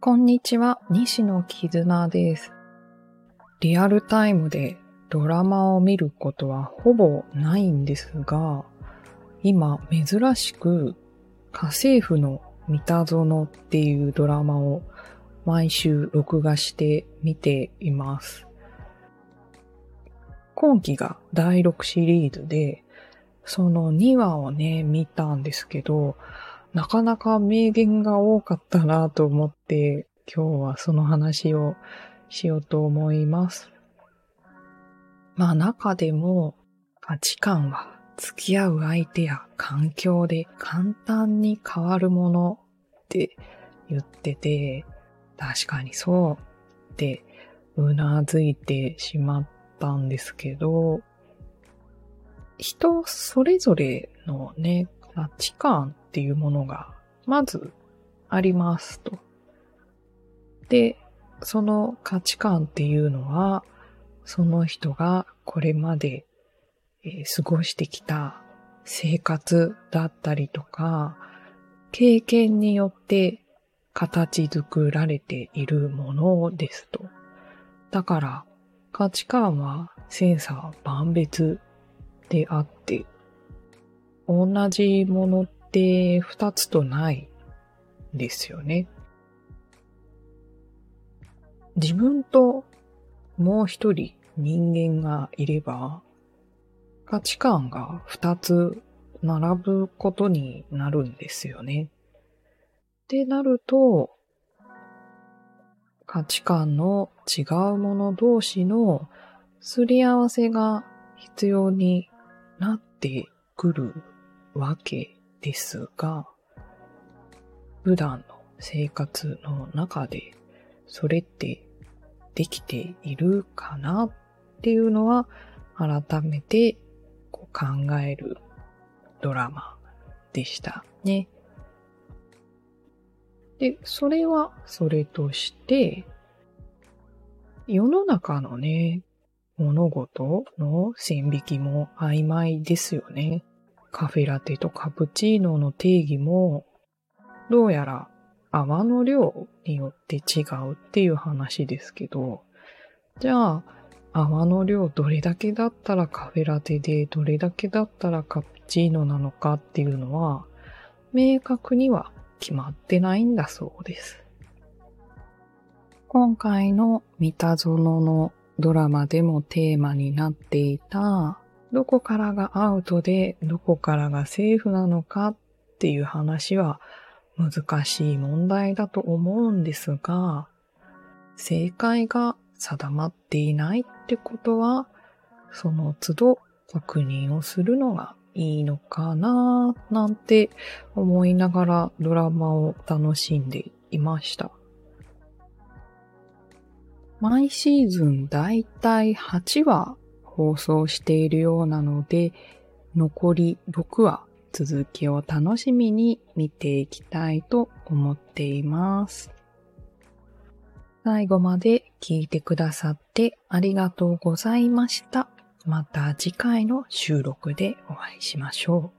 こんにちは、西野絆です。リアルタイムでドラマを見ることはほぼないんですが、今珍しく家政婦の三田園っていうドラマを毎週録画して見ています。今期が第6シリーズで、その2話をね、見たんですけど、なかなか名言が多かったなと思って、今日はその話をしようと思います。まあ中でも価値観は付き合う相手や環境で簡単に変わるものって言ってて、確かにそうってうなずいてしまったんですけど、人それぞれのね、価値観っていうものがまずありますと。で、その価値観っていうのは、その人がこれまで、え、過ごしてきた生活だったりとか、経験によって形作られているものですと。だから価値観は千差万別であって、同じものって二つとないですよね。自分ともう一人人間がいれば、価値観が二つ並ぶことになるんですよね。ってなると、価値観の違うもの同士のすり合わせが必要になってくるわけですが、普段の生活の中でそれってできているかなっていうのは改めてこう考えるドラマでしたね。で、それはそれとして、世の中のね、物事の線引きも曖昧ですよね。カフェラテとカプチーノの定義も、どうやら泡の量によって違うっていう話ですけど、じゃあ、泡の量どれだけだったらカフェラテで、どれだけだったらカプチーノなのかっていうのは、明確には決まってないんだそうです。今回の三田園のドラマでもテーマになっていた、どこからがアウトでどこからがセーフなのかっていう話は難しい問題だと思うんですが、正解が定まっていないってことは、その都度確認をするのがいいのかななんて思いながらドラマを楽しんでいました。毎シーズンだいたい8話放送しているようなので、残り6話続きを楽しみに見ていきたいと思っています。最後まで聞いてくださってありがとうございました。また次回の収録でお会いしましょう。